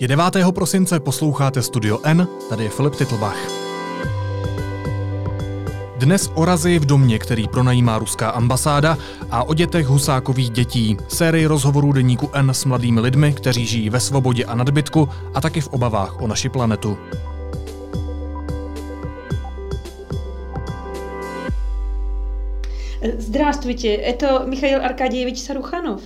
Je 9. prosince, posloucháte Studio N, tady je Filip Titlbach. Dnes o razi v domě, který pronajímá ruská ambasáda a o dětech husákových dětí. Sérii rozhovorů deníku N s mladými lidmi, kteří žijí ve svobodě a nadbytku a taky v obavách o naši planetu. Здравствуйте, это Михаил Аркадьевич Саруханов.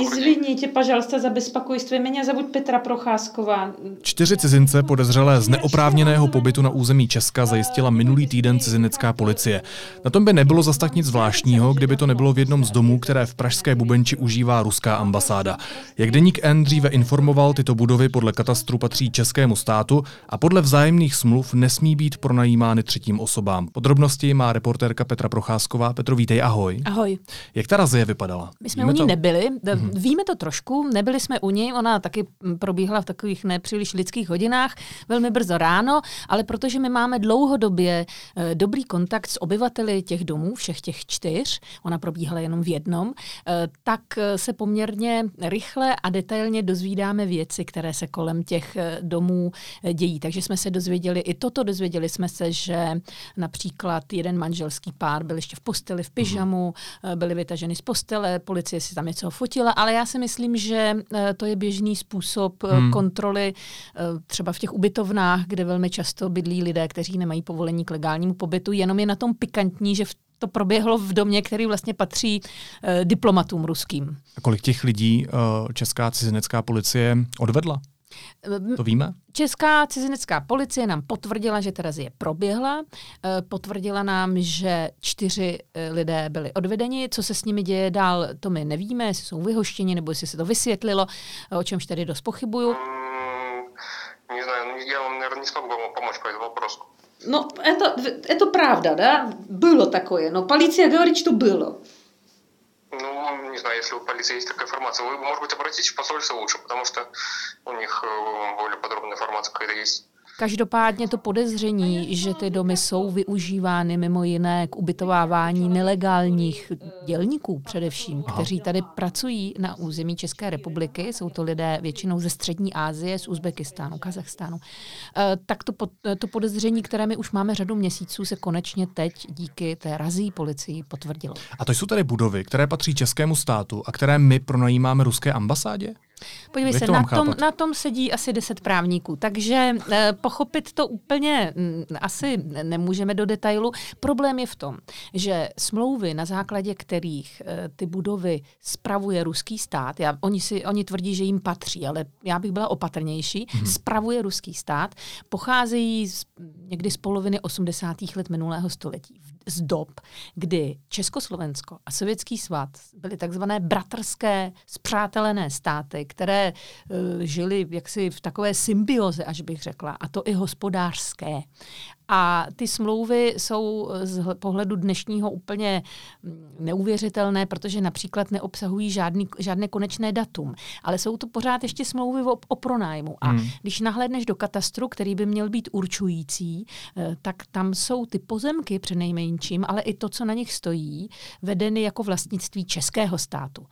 Izviníte, pažalsta za bezpokojství. Mě zovut Petra Procházková. Čtyři cizince podezřelé z neoprávněného pobytu na území Česka zajistila minulý týden cizinecká policie. Na tom by nebylo zas tak nic zvláštního, kdyby to nebylo v jednom z domů, které v pražské Bubenči užívá ruská ambasáda. Jak deník N dříve informoval, tyto budovy podle katastru patří českému státu a podle vzájemných smluv nesmí být pronajímány třetím osobám. Podrobnosti má reportérka Petra Procházková. Petro, vítej, ahoj. Ahoj. Jak ta razie vypadala? My jsme Víme u ní to? nebyli, mhm mm-hmm. víme to trošku, nebyli jsme u ní, ona taky probíhala v takových nepříliš lidských hodinách, velmi brzo ráno, ale protože my máme dlouhodobě eh, dobrý kontakt s obyvateli těch domů, všech těch čtyř, ona probíhala jenom v jednom, eh, tak eh, se poměrně rychle a detailně dozvídáme věci, které se kolem těch domů dějí. Takže jsme se dozvěděli i toto, dozvěděli jsme se, že například jeden manželský pár byl ještě v posteli v pyžamu, eh, byli vytaženi z postele, policie si tam něco fotila, ale já si myslím, že eh, to je běžný způsob eh, Hmm. kontroly eh, třeba v těch ubytovnách, kde velmi často bydlí lidé, kteří nemají povolení k legálnímu pobytu, jenom je na tom pikantní, že v to proběhlo v domě, který vlastně patří eh, diplomatům ruským. A kolik těch lidí eh, česká cizinecká policie odvedla? Eh, To víme? Česká cizinecká policie nám potvrdila, že Terezie proběhla. Eh, Potvrdila nám, že čtyři eh, lidé byli odvedeni. Co se s nimi děje dál, to my nevíme, jestli jsou vyhoštěni nebo jestli se to vysvětlilo, eh, o čemž tedy dost pochybuju. М, Не знаю, ну, я вам, наверное, не смогу вам помочь по этому вопросу. No, это, это правда, да? Было такое, но полиция говорит, что было. Ну, не знаю, если у полиции есть такая информация. Вы, может быть, обратитесь в посольство лучше, потому что у них э, более подробная информация какая-то есть. Každopádně to podezření, že ty domy jsou využívány mimo jiné k ubytovávání nelegálních dělníků především, kteří tady pracují na území České republiky, jsou to lidé většinou ze střední Asie, z Uzbekistánu, Kazachstánu, Eh, tak to, pod- to podezření, které my už máme řadu měsíců, se konečně teď díky té razí policii potvrdilo. A to jsou tedy budovy, které patří českému státu a které my pronajímáme ruské ambasádě? Podívej se, to na tom, chápat? na tom sedí asi deset právníků, takže eh, pochopit to úplně mm, asi ne- nemůžeme do detailu. Problém je v tom, že smlouvy, na základě kterých eh, ty budovy spravuje ruský stát, já, oni, si, oni tvrdí, že jim patří, ale já bych byla opatrnější, hmm. spravuje ruský stát, pocházejí z, někdy z poloviny 80. let minulého století. Z dob, kdy Československo a Sovětský svaz byly takzvané bratrské, spřátelené státy, které uh, žily jaksi v takové symbioze, až bych řekla, a to i hospodářské. A ty smlouvy jsou z hl- pohledu dnešního úplně mm, neuvěřitelné, protože například neobsahují žádný, žádné konečné datum, ale jsou to pořád ještě smlouvy o, o pronájmu. A Hmm. když nahlédneš do katastru, který by měl být určující, eh, tak tam jsou ty pozemky přenejmenším, ale i to, co na nich stojí, vedeny jako vlastnictví českého státu.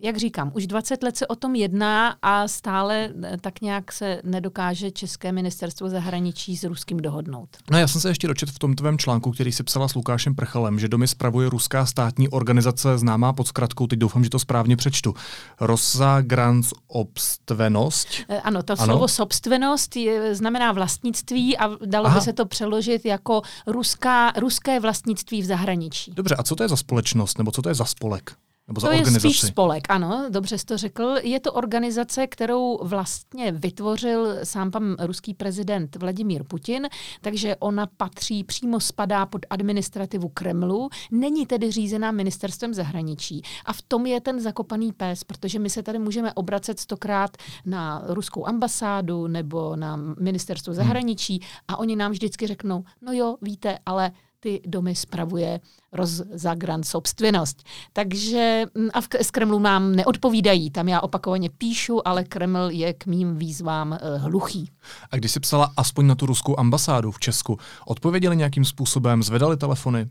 Jak říkám, už 20 let se o tom jedná a stále eh, tak nějak se nedokáže České ministerstvo zahraničí s Ruským dohodnout. No já jsem se ještě dočet v tom tvém článku, který si psala s Lukášem Prchalem, že domy spravuje ruská státní organizace známá pod zkratkou, teď doufám, že to správně přečtu, Rosa Grants Obstvenost. Eh, Ano, to Ano. ano. slovo sobstvenost je, znamená vlastnictví a dalo Aha. by se to přeložit jako ruská, ruské vlastnictví v zahraničí. Dobře, a co to je za společnost, nebo co to je za spolek? Nebo za To je spíš spolek, ano, dobře jsi to řekl. Je to organizace, kterou vlastně vytvořil sám pan ruský prezident Vladimír Putin, takže ona patří, přímo spadá pod administrativu Kremlu, není tedy řízená ministerstvem zahraničí. A v tom je ten zakopaný pes, protože my se tady můžeme obracet stokrát na ruskou ambasádu nebo na ministerstvo zahraničí a oni nám vždycky řeknou, no jo, víte, ale ty domy spravuje rozzagran sobstvenost. Takže mm, a v, z Kremlu nám neodpovídají, tam já opakovaně píšu, ale Kreml je k mým výzvám uh, hluchý. A když jsi psala aspoň na tu ruskou ambasádu v Česku, odpověděli nějakým způsobem, zvedali telefony?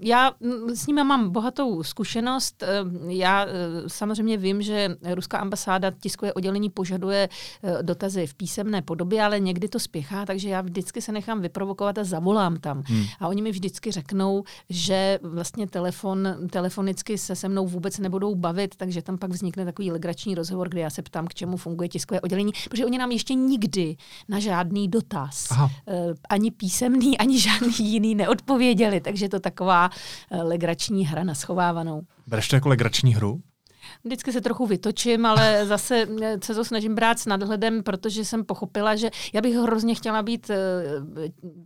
Já s nimi mám bohatou zkušenost. Já samozřejmě vím, že ruská ambasáda tiskové oddělení požaduje dotazy v písemné podobě, ale někdy to spěchá, takže já vždycky se nechám vyprovokovat a zavolám tam. Hmm. A oni mi vždycky řeknou, že vlastně telefon, telefonicky se se mnou vůbec nebudou bavit, takže tam pak vznikne takový legrační rozhovor, kde já se ptám, k čemu funguje tiskové oddělení, protože oni nám ještě nikdy na žádný dotaz, Aha. ani písemný, ani žádný jiný neodpověděli, takže to taková eh, legrační hra na schovávanou. Bereš to jako legrační hru? Vždycky se trochu vytočím, ale zase eh, se to snažím brát s nadhledem, protože jsem pochopila, že já bych hrozně chtěla být eh,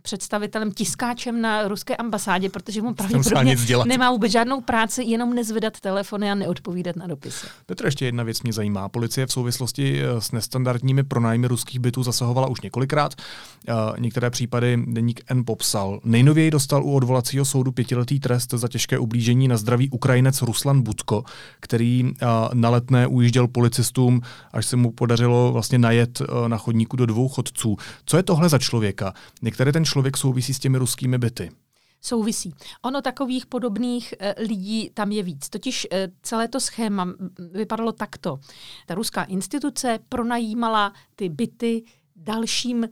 představitelem, tiskáčem na ruské ambasádě, protože mu pravděpodobně nemá vůbec žádnou práci, jenom nezvedat telefony a neodpovídat na dopisy. Petr, ještě jedna věc mě zajímá. Policie v souvislosti eh, s nestandardními pronájmy ruských bytů zasahovala už několikrát. Některé případy deník N popsal. Nejnověji dostal u odvolacího soudu pětiletý trest za těžké ublížení na zdraví Ukrajinec Ruslan Budko, který na letné ujížděl policistům, až se mu podařilo vlastně najet e, na chodníku do dvou chodců. Co je tohle za člověka? Některý ten člověk souvisí s těmi ruskými byty souvisí. Ono takových podobných e, lidí tam je víc. Totiž e, celé to schéma vypadalo takto. Ta ruská instituce pronajímala ty byty dalším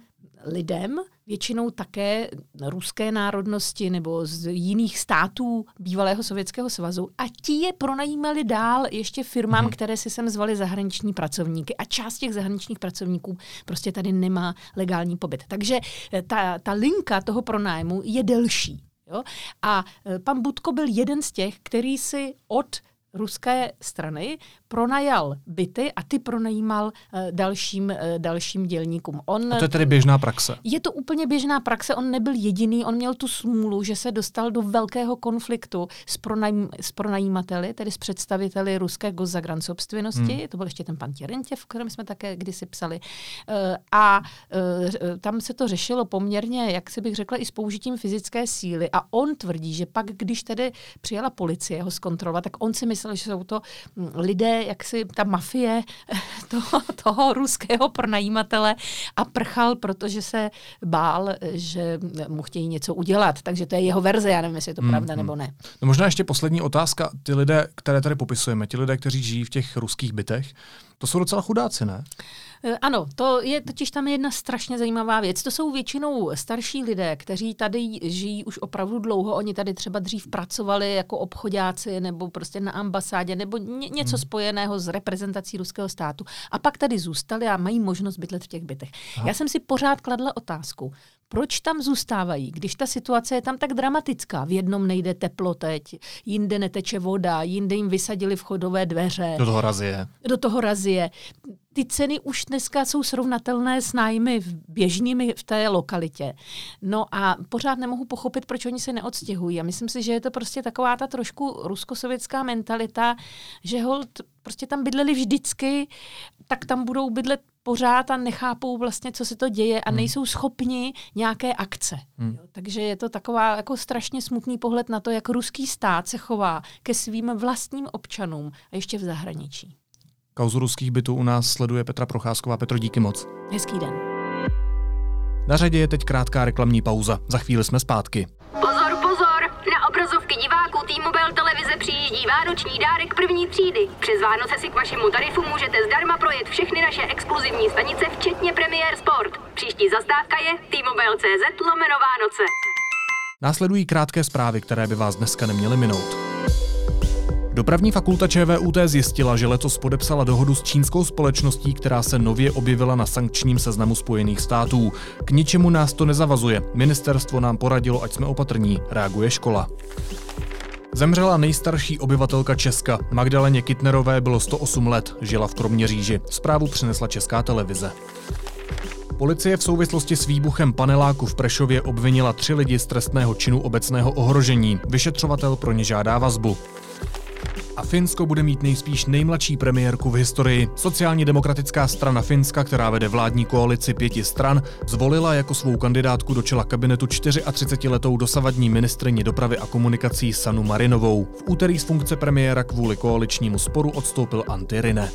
lidem, většinou také ruské národnosti nebo z jiných států bývalého Sovětského svazu a ti je pronajímali dál ještě firmám, hmm. které si sem zvali zahraniční pracovníky a část těch zahraničních pracovníků prostě tady nemá legální pobyt. Takže eh, ta, ta linka toho pronájmu je delší. Jo? A eh, pan Budko byl jeden z těch, který si od ruské strany pronajal byty a ty pronajímal uh, dalším, uh, dalším dělníkům. On, a to je tedy běžná praxe? Je to úplně běžná praxe, on nebyl jediný, on měl tu smůlu, že se dostal do velkého konfliktu s, pronajím, s pronajímateli, tedy s představiteli ruské gozagransobstvenosti, hmm. to byl ještě ten pan Těrentěv, v kterém jsme také kdysi psali. Uh, a tam se to řešilo poměrně, jak si bych řekla, i s použitím fyzické síly a on tvrdí, že pak, když tedy přijela policie ho zkontrolovat, tak on si myslel, že jsou to hm, lidé, jak si ta mafie toho, toho ruského pronajímatele a prchal, protože se bál, že mu chtějí něco udělat. Takže to je jeho verze, já nevím, jestli je to mm, pravda mm. nebo ne. No možná ještě poslední otázka. Ty lidé, které tady popisujeme, ti lidé, kteří žijí v těch ruských bytech, to jsou docela chudáci, ne? Eh, ano, to je totiž tam jedna strašně zajímavá věc. To jsou většinou starší lidé, kteří tady žijí už opravdu dlouho. Oni tady třeba dřív pracovali jako obchodáci nebo prostě na ambasádě nebo ně, něco hmm. spojeného s reprezentací ruského státu. A pak tady zůstali a mají možnost bydlet v těch bytech. Aha. Já jsem si pořád kladla otázku, proč tam zůstávají, když ta situace je tam tak dramatická. V jednom nejde teplo teď, jinde neteče voda, jinde jim vysadili vchodové dveře. Do toho razie. Do toho razie ty ceny už dneska jsou srovnatelné s nájmy běžnými v té lokalitě. No a pořád nemohu pochopit, proč oni se neodstěhují. A myslím si, že je to prostě taková ta trošku ruskosovětská mentalita, že hold prostě tam bydleli vždycky, tak tam budou bydlet pořád a nechápou vlastně, co se to děje a hmm. nejsou schopni nějaké akce. Hmm. takže je to taková jako strašně smutný pohled na to, jak ruský stát se chová ke svým vlastním občanům a ještě v zahraničí. Kauzu ruských bytů u nás sleduje Petra Procházková. Petro, díky moc. Hezký den. Na řadě je teď krátká reklamní pauza. Za chvíli jsme zpátky. T-Mobile televize přijíždí vánoční dárek první třídy. Přes Vánoce si k vašemu tarifu můžete zdarma projet všechny naše exkluzivní stanice, včetně Premier Sport. Příští zastávka je T-Mobile.cz lomeno Vánoce. Následují krátké zprávy, které by vás dneska neměly minout. Dopravní fakulta ČVUT zjistila, že letos podepsala dohodu s čínskou společností, která se nově objevila na sankčním seznamu Spojených států. K ničemu nás to nezavazuje. Ministerstvo nám poradilo, ať jsme opatrní, reaguje škola. Zemřela nejstarší obyvatelka Česka. Magdaleně Kitnerové bylo 108 let, žila v Kroměříži. Zprávu přinesla Česká televize. Policie v souvislosti s výbuchem paneláku v Prešově obvinila tři lidi z trestného činu obecného ohrožení. Vyšetřovatel pro ně žádá vazbu. A Finsko bude mít nejspíš nejmladší premiérku v historii. Sociálně demokratická strana Finska, která vede vládní koalici pěti stran, zvolila jako svou kandidátku do čela kabinetu 34-letou dosavadní ministrině dopravy a komunikací Sanu Marinovou. V úterý z funkce premiéra kvůli koaličnímu sporu odstoupil Antti Rinne.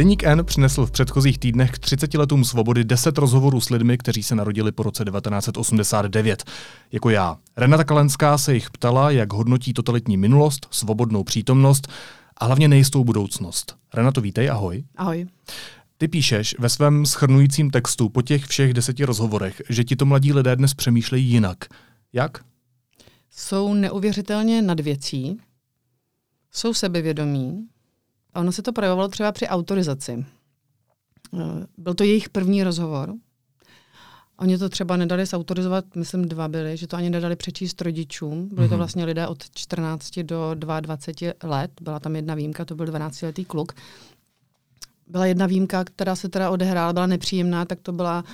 Deník N přinesl v předchozích týdnech k 30 letům svobody 10 rozhovorů s lidmi, kteří se narodili po roce 1989. Jako já. Renata Kalenská se jich ptala, jak hodnotí totalitní minulost, svobodnou přítomnost a hlavně nejistou budoucnost. Renato, vítej, ahoj. Ahoj. Ty píšeš ve svém schrnujícím textu po těch všech deseti rozhovorech, že ti to mladí lidé dnes přemýšlejí jinak. Jak? Jsou neuvěřitelně nad věcí, jsou sebevědomí, a ono se to projevovalo třeba při autorizaci. Eh, byl to jejich první rozhovor. Oni to třeba nedali zautorizovat, myslím dva byli, že to ani nedali přečíst rodičům. Byli to mhm. vlastně lidé od 14 do 22 let. Byla tam jedna výjimka, to byl 12-letý kluk byla jedna výjimka, která se teda odehrála, byla nepříjemná, tak to byla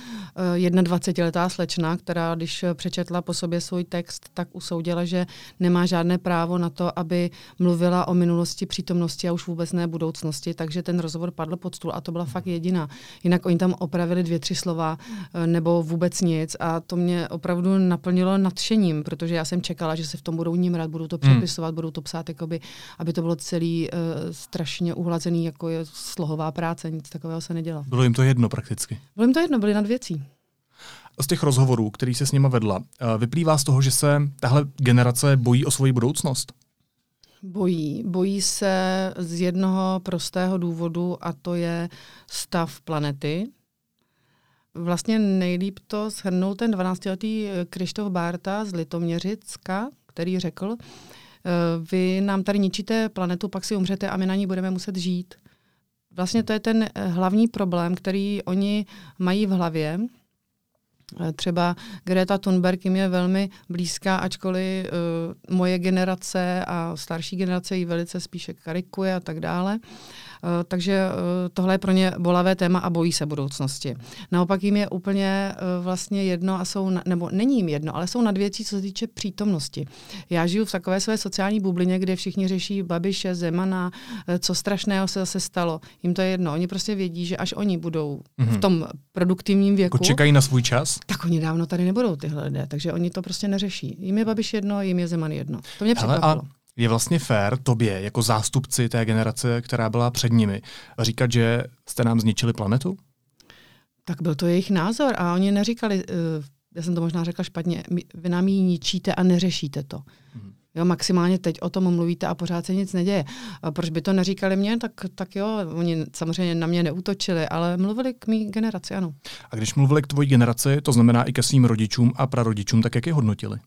eh, 21-letá slečna, která, když přečetla po sobě svůj text, tak usoudila, že nemá žádné právo na to, aby mluvila o minulosti, přítomnosti a už vůbec ne budoucnosti, takže ten rozhovor padl pod stůl a to byla fakt jediná. Jinak oni tam opravili dvě, tři slova uh, nebo vůbec nic a to mě opravdu naplnilo nadšením, protože já jsem čekala, že se v tom budou nímrat, budou to hmm. přepisovat, hmm. budou to psát, jakoby, aby to bylo celý uh, strašně uhlazený, jako je slohová práce práce, nic takového se nedělá. Bylo jim to jedno prakticky? Bylo jim to jedno, byli nad věcí. Z těch rozhovorů, který se s nima vedla, eh, vyplývá z toho, že se tahle generace bojí o svoji budoucnost? Bojí. Bojí se z jednoho prostého důvodu a to je stav planety. Vlastně nejlíp to shrnul ten 12-letý Krištof Bárta z Litoměřicka, který řekl, eh, vy nám tady ničíte planetu, pak si umřete a my na ní budeme muset žít. Vlastně to je ten eh, hlavní problém, který oni mají v hlavě. Eh, třeba Greta Thunberg jim je velmi blízká, ačkoliv uh, moje generace a starší generace ji velice spíše karikuje a tak dále. Uh, takže eh, tohle je pro ně bolavé téma a bojí se budoucnosti. Naopak jim je úplně eh, vlastně jedno a jsou, nebo není jim jedno, ale jsou nad věcí, co se týče přítomnosti. Já žiju v takové své sociální bublině, kde všichni řeší Babiše, Zemana, co strašného se zase stalo. Jim to je jedno. Oni prostě vědí, že až oni budou mm-hmm. v mhm. tom produktivním věku. Jako čekají na svůj čas? Tak oni dávno tady nebudou tyhle lidé, takže oni to prostě neřeší. Jim je Babiš jedno, jim je Zeman jedno. To mě překvapilo je vlastně fér tobě, jako zástupci té generace, která byla před nimi, říkat, že jste nám zničili planetu? Tak byl to jejich názor a oni neříkali, uh, já jsem to možná řekla špatně, vy nám ji ničíte a neřešíte to. Hmm. Jo, maximálně teď o tom mluvíte a pořád se nic neděje. A proč by to neříkali mě, tak, tak jo, oni samozřejmě na mě neútočili, ale mluvili k mý generaci, ano. A když mluvili k tvojí generaci, to znamená i ke svým rodičům a prarodičům, tak jak je hodnotili?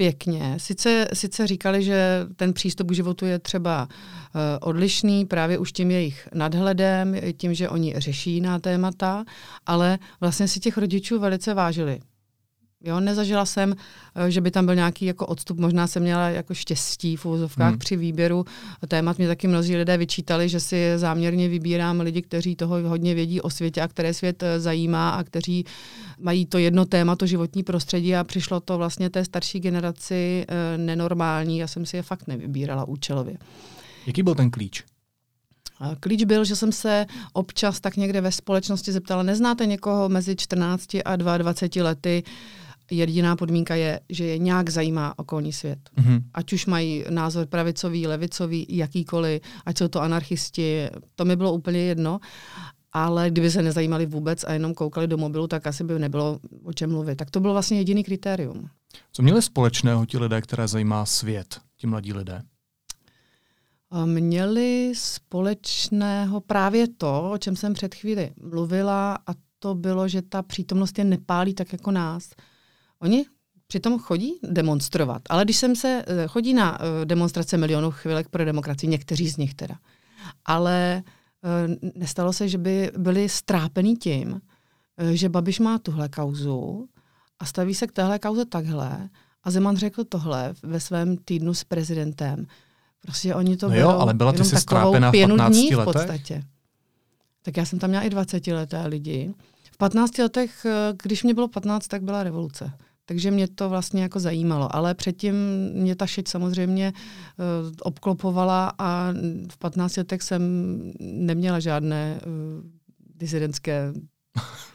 Pěkně. Sice, sice říkali, že ten přístup k životu je třeba uh, odlišný právě už tím jejich nadhledem, tím, že oni řeší jiná témata, ale vlastně si těch rodičů velice vážili. Jo, nezažila jsem, eh, že by tam byl nějaký jako odstup, možná jsem měla jako štěstí v úzovkách hmm. při výběru témat. Mě taky mnozí lidé vyčítali, že si záměrně vybírám lidi, kteří toho hodně vědí o světě a které svět eh, zajímá a kteří mají to jedno téma, to životní prostředí a přišlo to vlastně té starší generaci e, nenormální. Já jsem si je fakt nevybírala účelově. Jaký byl ten klíč? Klíč byl, že jsem se občas tak někde ve společnosti zeptala, neznáte někoho mezi 14 a 22 lety, jediná podmínka je, že je nějak zajímá okolní svět. Mm-hmm. Ať už mají názor pravicový, levicový, jakýkoliv, ať jsou to anarchisti, to mi bylo úplně jedno. Ale kdyby se nezajímali vůbec a jenom koukali do mobilu, tak asi by nebylo o čem mluvit. Tak to bylo vlastně jediný kritérium. Co měli společného ti lidé, které zajímá svět, ti mladí lidé? Měli společného právě to, o čem jsem před chvíli mluvila, a to bylo, že ta přítomnost je nepálí tak jako nás. Oni přitom chodí demonstrovat, ale když jsem se, eh, chodí na eh, demonstrace milionů chvilek pro demokracii, někteří z nich teda, ale eh, nestalo se, že by byli strápený tím, že Babiš má tuhle kauzu a staví se k téhle kauze takhle a Zeman řekl tohle ve svém týdnu s prezidentem. Prostě oni to no jo, ale byla ty si strápená v 15 dní v podstatě. Tak já jsem tam měla i 20 leté lidi. V 15 letech, když mě bylo 15, tak byla revoluce Takže mě to vlastně jako zajímalo. Ale předtím mě ta šeť samozřejmě uh, obklopovala a v 15 letech jsem neměla žádné uh, disidentské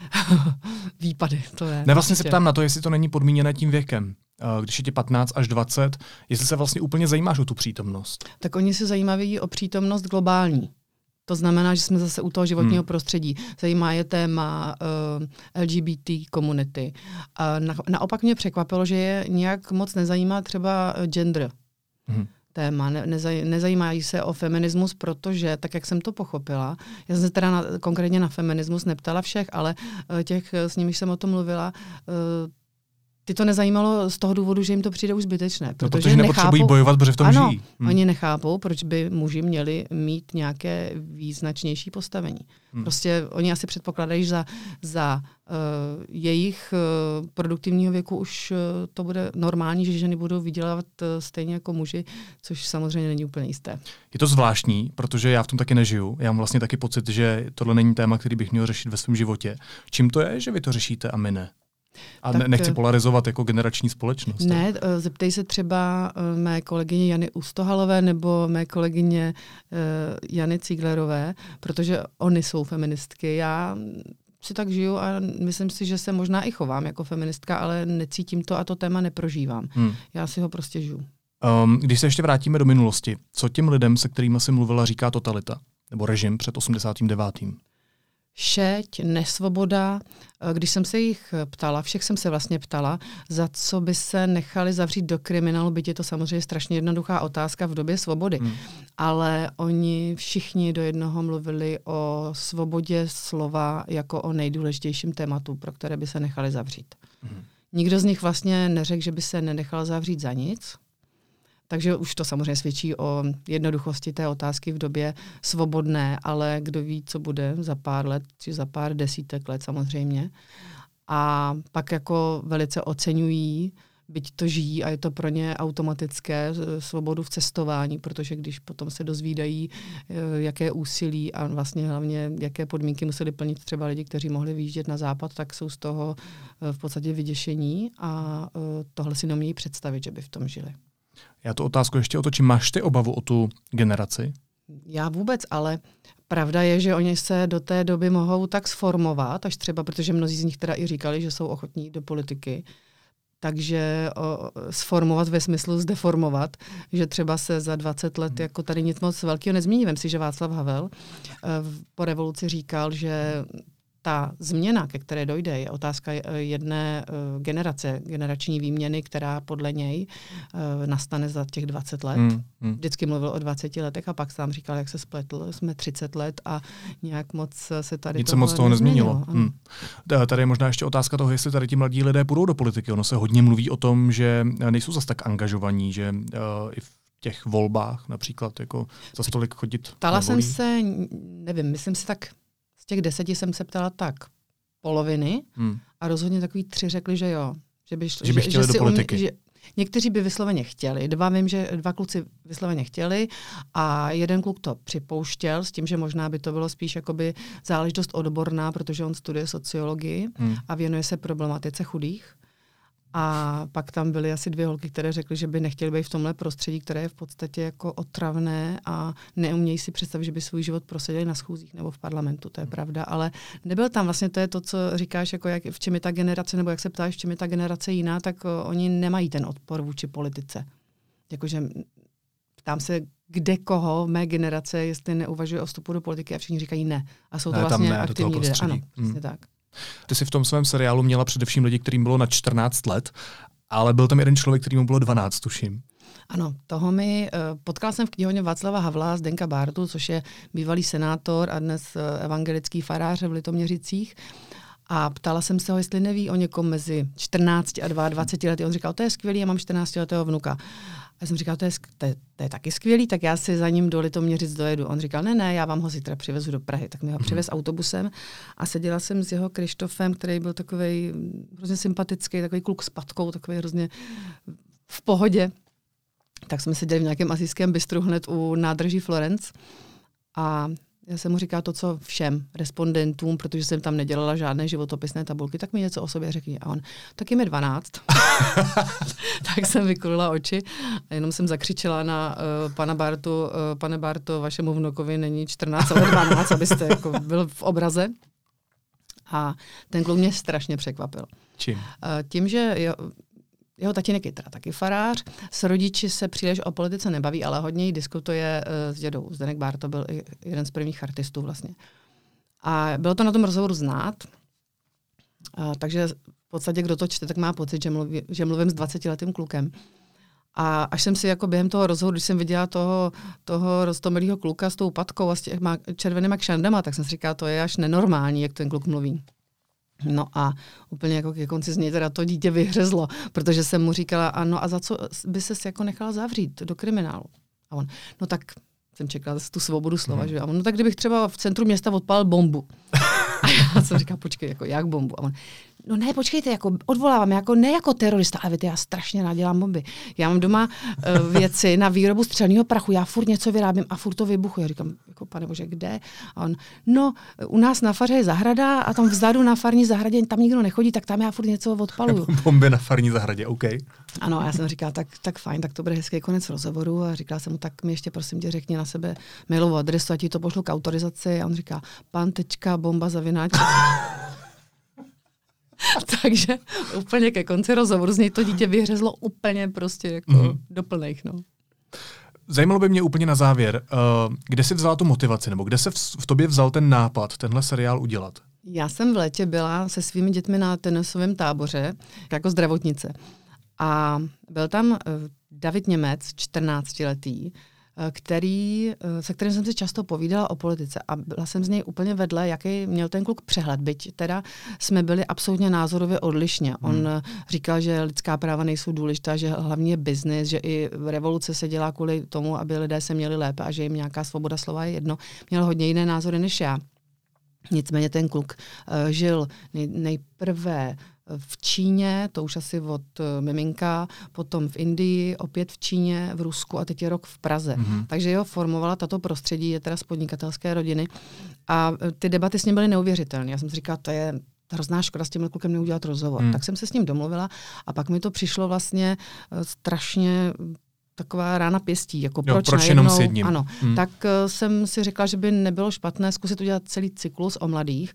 výpady. To je, ne, vlastně se ptám na to, jestli to není podmíněné tím věkem. Když je ti 15 až 20, jestli se vlastně úplně zajímáš o tu přítomnost. Tak oni se zajímaví o přítomnost globální. To znamená, že jsme zase u toho životního hmm. prostředí. Zajímá je téma uh, eh, LGBT komunity. A na, naopak mě překvapilo, že je nějak moc nezajímá třeba eh, gender. Hmm téma, ne, nezaj, nezajímají se o feminismus, protože, tak jak jsem to pochopila, já jsem se teda na, konkrétně na feminismus neptala všech, ale uh, těch, s nimiž jsem o tom mluvila, uh, ty to nezajímalo z toho důvodu, že jim to přijde už zbytečné. Protože, no, protože nepotřebují nechápou, bojovat, protože v tom ano, žijí. Hmm. oni nechápou, proč by muži měli mít nějaké význačnější postavení. Hmm. Prostě oni asi předpokládají, že za, za uh, jejich uh, produktivního věku už uh, to bude normální, že ženy budou vydělávat uh, stejně jako muži, což samozřejmě není úplně jisté. Je to zvláštní, protože já v tom taky nežiju. Já mám vlastně taky pocit, že tohle není téma, který bych měl řešit ve svém životě. Čím to je, že vy to řešíte a my ne? A tak, nechci polarizovat jako generační společnost. Ne, tak. Eh, zeptej se třeba eh, mé kolegyně Jany Ustohalové nebo mé kolegyně Jany Cíglerové, protože oni jsou feministky. Já si tak žiju a myslím si, že se možná i chovám jako feministka, ale necítím to a to téma neprožívám. Hmm. Já si ho prostě žiju. Um, když se ještě vrátíme do minulosti, co těm lidem, se kterými jsi mluvila, říká totalita? Nebo režim před 89 šeť, nesvoboda. Eh, když jsem se jich ptala, všech jsem se vlastně ptala, za co by se nechali zavřít do kriminálu, byť je to samozřejmě strašně jednoduchá otázka v době svobody. Hmm. Ale oni všichni do jednoho mluvili o svobodě slova jako o nejdůležitějším tématu, pro které by se nechali zavřít. Hmm. Nikdo z nich vlastně neřekl, že by se nenechal zavřít za nic. Takže už to samozřejmě svědčí o jednoduchosti té otázky v době svobodné, ale kdo ví, co bude za pár let, či za pár desítek let samozřejmě. A pak jako velice oceňují, byť to žijí a je to pro ně automatické, svobodu v cestování, protože když potom se dozvídají, eh, jaké úsilí a vlastně hlavně jaké podmínky museli plnit třeba lidi, kteří mohli výjíždět na západ, tak jsou z toho eh, v podstatě vyděšení a tohle si neumějí představit, že by v tom žili. Já tu otázku ještě otočím. Máš ty obavu o tu generaci? Já vůbec, ale pravda je, že oni se do té doby mohou tak sformovat, až třeba, protože mnozí z nich teda i říkali, že jsou ochotní do politiky, takže o, sformovat ve smyslu zdeformovat, že třeba se za 20 let jako tady nic moc velkého nezmění. Vem si, že Václav Havel eh, po revoluci říkal, že ta změna, ke které dojde, je otázka eh, jedné uh, generace, generační výměny, která podle něj uh, nastane za těch 20 let. Hmm, hmm. Vždycky mluvil o 20 letech a pak sám říkal, jak se spletl, jsme 30 let a nějak moc se tady Nic se moc toho nezměnilo. Hmm. Tady je možná ještě otázka toho, jestli tady ti mladí lidé půjdou do politiky. Ono se hodně mluví o tom, že nejsou zase tak angažovaní, že uh, i v těch volbách například jako za stolik chodit Ptala jsem se, nevím, myslím si tak těch deseti jsem se ptala tak poloviny hmm. a rozhodně takový tři řekli, že jo. Že by, šli, že by chtěli že, do politiky. Um, že, Někteří by vysloveně chtěli. Dva vím, že dva kluci vysloveně chtěli a jeden kluk to připouštěl s tím, že možná by to bylo spíš jakoby záležitost odborná, protože on studuje sociologii hmm. a věnuje se problematice chudých. A pak tam byly asi dvě holky, které řekly, že by nechtěly být v tomhle prostředí, které je v podstatě jako otravné a neumějí si představit, že by svůj život prosadili na schůzích nebo v parlamentu, to je pravda. Ale nebyl tam vlastně, to je to, co říkáš, jako jak, v čem je ta generace, nebo jak se ptáš, v čem je ta generace jiná, tak o, oni nemají ten odpor vůči politice. Jakože ptám se, kde koho mé generace, jestli neuvažuje o vstupu do politiky a všichni říkají ne. A jsou to ne, vlastně ne, aktivní lidé. Ano, hmm. tak. Ty jsi v tom svém seriálu měla především lidi, kterým bylo na 14 let, ale byl tam jeden člověk, kterýmu bylo 12, tuším. Ano, toho mi uh, potkal jsem v knihovně Václava Havla Zdenka Bártu, což je bývalý senátor a dnes uh, evangelický farář v Litoměřicích. A ptala jsem se ho, jestli neví o někom mezi 14 a 22 lety. On říkal, to je skvělý, já mám 14 letého vnuka. A jsem říkal, to je, to, je, to je taky skvělý, tak já si za ním do Litoměřic dojedu. On říkal, ne, ne, já vám ho zítra přivezu do Prahy. Tak mi ho mhm. přivez autobusem a seděla jsem s jeho Krištofem, který byl takový hrozně sympatický, takový kluk s patkou, takový hrozně v pohodě. Tak jsme seděli v nějakém asijském bistru hned u nádrží Florence. A já jsem mu říkala to, co všem respondentům, protože jsem tam nedělala žádné životopisné tabulky, tak mi něco o sobě řekni. A on, tak je mi 12. tak jsem vykulila oči a jenom jsem zakřičela na uh, pana Bartu, uh, pane Barto, vašemu vnukovi není 14, ale 12, abyste jako byl v obraze. A ten kluk mě strašně překvapil. Čím? Uh, tím, že jo, jeho tatínek je teda taky farář, s rodiči se příliš o politice nebaví, ale hodně jí diskutuje uh, s dědou. Zdenek Bár to byl jeden z prvních artistů vlastně. A bylo to na tom rozhovoru znát, takže v podstatě kdo to čte, tak má pocit, že, mluví, že mluvím s 20-letým klukem. A až jsem si jako během toho rozhovoru, když jsem viděla toho, toho roztomilého kluka s tou patkou a s těma červenýma kšandama, tak jsem si říkala, to je až nenormální, jak ten kluk mluví. No a úplně jako ke konci z něj teda to dítě vyhřezlo, protože jsem mu říkala, ano a za co by ses jako nechal zavřít do kriminálu? A on, no tak jsem čekala tu svobodu slova, hmm. že? A on, no tak kdybych třeba v centru města odpal bombu. A já jsem říkala, počkej, jako jak bombu? A on, no ne, počkejte, jako odvolávám, jako ne jako terorista, ale víte, já strašně nadělám bomby. Já mám doma uh, věci na výrobu střelného prachu, já furt něco vyrábím a furt to vybuchu. Já říkám, jako pane bože, kde? A on, no, u nás na faře je zahrada a tam vzadu na farní zahradě tam nikdo nechodí, tak tam já furt něco odpaluju. Bomby na farní zahradě, OK. Ano, já jsem říkala, tak, tak fajn, tak to bude hezký konec rozhovoru a říkala jsem mu, tak mi ještě prosím tě řekni na sebe mailovou adresu a ti to pošlu k autorizaci a on říká, pan tečka bomba zavináč. Takže úplně ke konci rozhovoru z něj to dítě vyhřezlo úplně prostě jako mm-hmm. doplných. No. Zajímalo by mě úplně na závěr, uh, kde jsi vzala tu motivaci, nebo kde se v, v tobě vzal ten nápad, tenhle seriál udělat? Já jsem v létě byla se svými dětmi na tenisovém táboře jako zdravotnice. A byl tam uh, David Němec, 14-letý, Eh, který, eh, se kterým jsem si často povídala o politice a byla jsem z něj úplně vedle, jaký měl ten kluk přehled, byť teda jsme byli absolutně názorově odlišně. On hmm. Eh, říkal, že lidská práva nejsou důležitá, že hlavně je biznis, že i revoluce se dělá kvůli tomu, aby lidé se měli lépe a že jim nějaká svoboda slova je jedno. Měl hodně jiné názory než já. Nicméně ten kluk uh, žil nej, nejprve v Číně, to už asi od uh, miminka, potom v Indii, opět v Číně, v Rusku a teď je rok v Praze. Mm-hmm. Takže jeho formovala tato prostředí, je teda z podnikatelské rodiny a uh, ty debaty s ním byly neuvěřitelné. Já jsem si říkala, to je hrozná škoda s tím klukem neudělat rozhovor. Hmm. Tak jsem se s ním domluvila a pak mi to přišlo vlastně uh, strašně taková rána pěstí, jako jo, proč, proč jenom s jedním. Ano, hmm. tak uh, jsem si řekla, že by nebylo špatné zkusit udělat celý cyklus o mladých,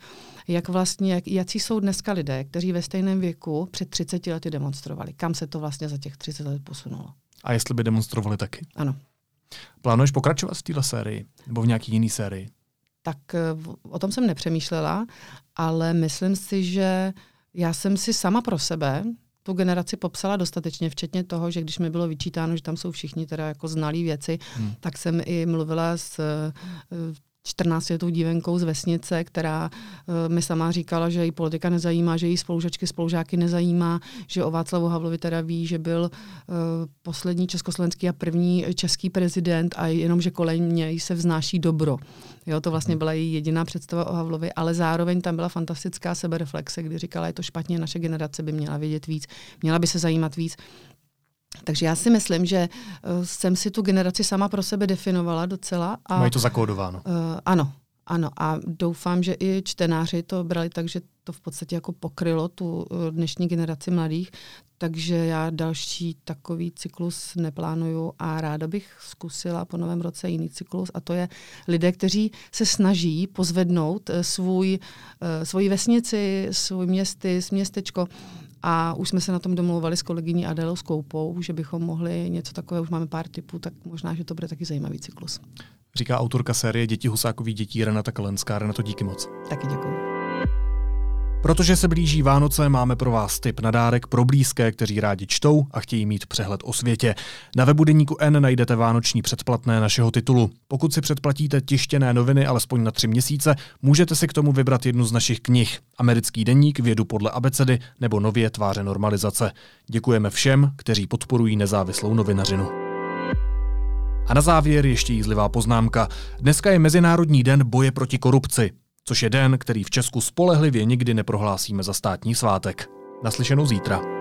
jak vlastně, jak, jaký jsou dneska lidé, kteří ve stejném věku před 30 lety demonstrovali. Kam se to vlastně za těch 30 let posunulo. A jestli by demonstrovali taky? Ano. Plánuješ pokračovat v této sérii? Nebo v nějaký jiný sérii? Tak uh, o tom jsem nepřemýšlela, ale myslím si, že já jsem si sama pro sebe tu generaci popsala dostatečně, včetně toho, že když mi bylo vyčítáno, že tam jsou všichni teda jako znalí věci, hmm. tak jsem i mluvila s 14-letou dívenkou z vesnice, která uh, mi sama říkala, že její politika nezajímá, že její spolužačky, spolužáky nezajímá, že o Václavu Havlovi teda ví, že byl uh, poslední československý a první český prezident a jenom, že kolem něj se vznáší dobro. Jo, to vlastně byla její jediná představa o Havlovi, ale zároveň tam byla fantastická sebereflexe, kdy říkala, je to špatně, naše generace by měla vědět víc, měla by se zajímat víc. Takže já si myslím, že uh, jsem si tu generaci sama pro sebe definovala docela. A, Mají to zakódováno. Uh, ano, ano. A doufám, že i čtenáři to brali tak, že to v podstatě jako pokrylo tu uh, dnešní generaci mladých. Takže já další takový cyklus neplánuju a ráda bych zkusila po novém roce jiný cyklus a to je lidé, kteří se snaží pozvednout svůj, svoji vesnici, svůj městy, městečko a už jsme se na tom domluvali s kolegyní Adelou Skoupou, že bychom mohli něco takového, už máme pár typů, tak možná, že to bude taky zajímavý cyklus. Říká autorka série Děti Husákových dětí Renata Kalenská. Renato, díky moc. Taky děkuji. Protože se blíží Vánoce, máme pro vás tip na dárek pro blízké, kteří rádi čtou a chtějí mít přehled o světě. Na webu Deníku N najdete vánoční předplatné našeho titulu. Pokud si předplatíte tištěné noviny alespoň na tři měsíce, můžete si k tomu vybrat jednu z našich knih. Americký deník, vědu podle abecedy nebo nově tváře normalizace. Děkujeme všem, kteří podporují nezávislou novinařinu. A na závěr ještě jízlivá poznámka. Dneska je Mezinárodní den boje proti korupci což je den, který v Česku spolehlivě nikdy neprohlásíme za státní svátek. Naslyšenou zítra.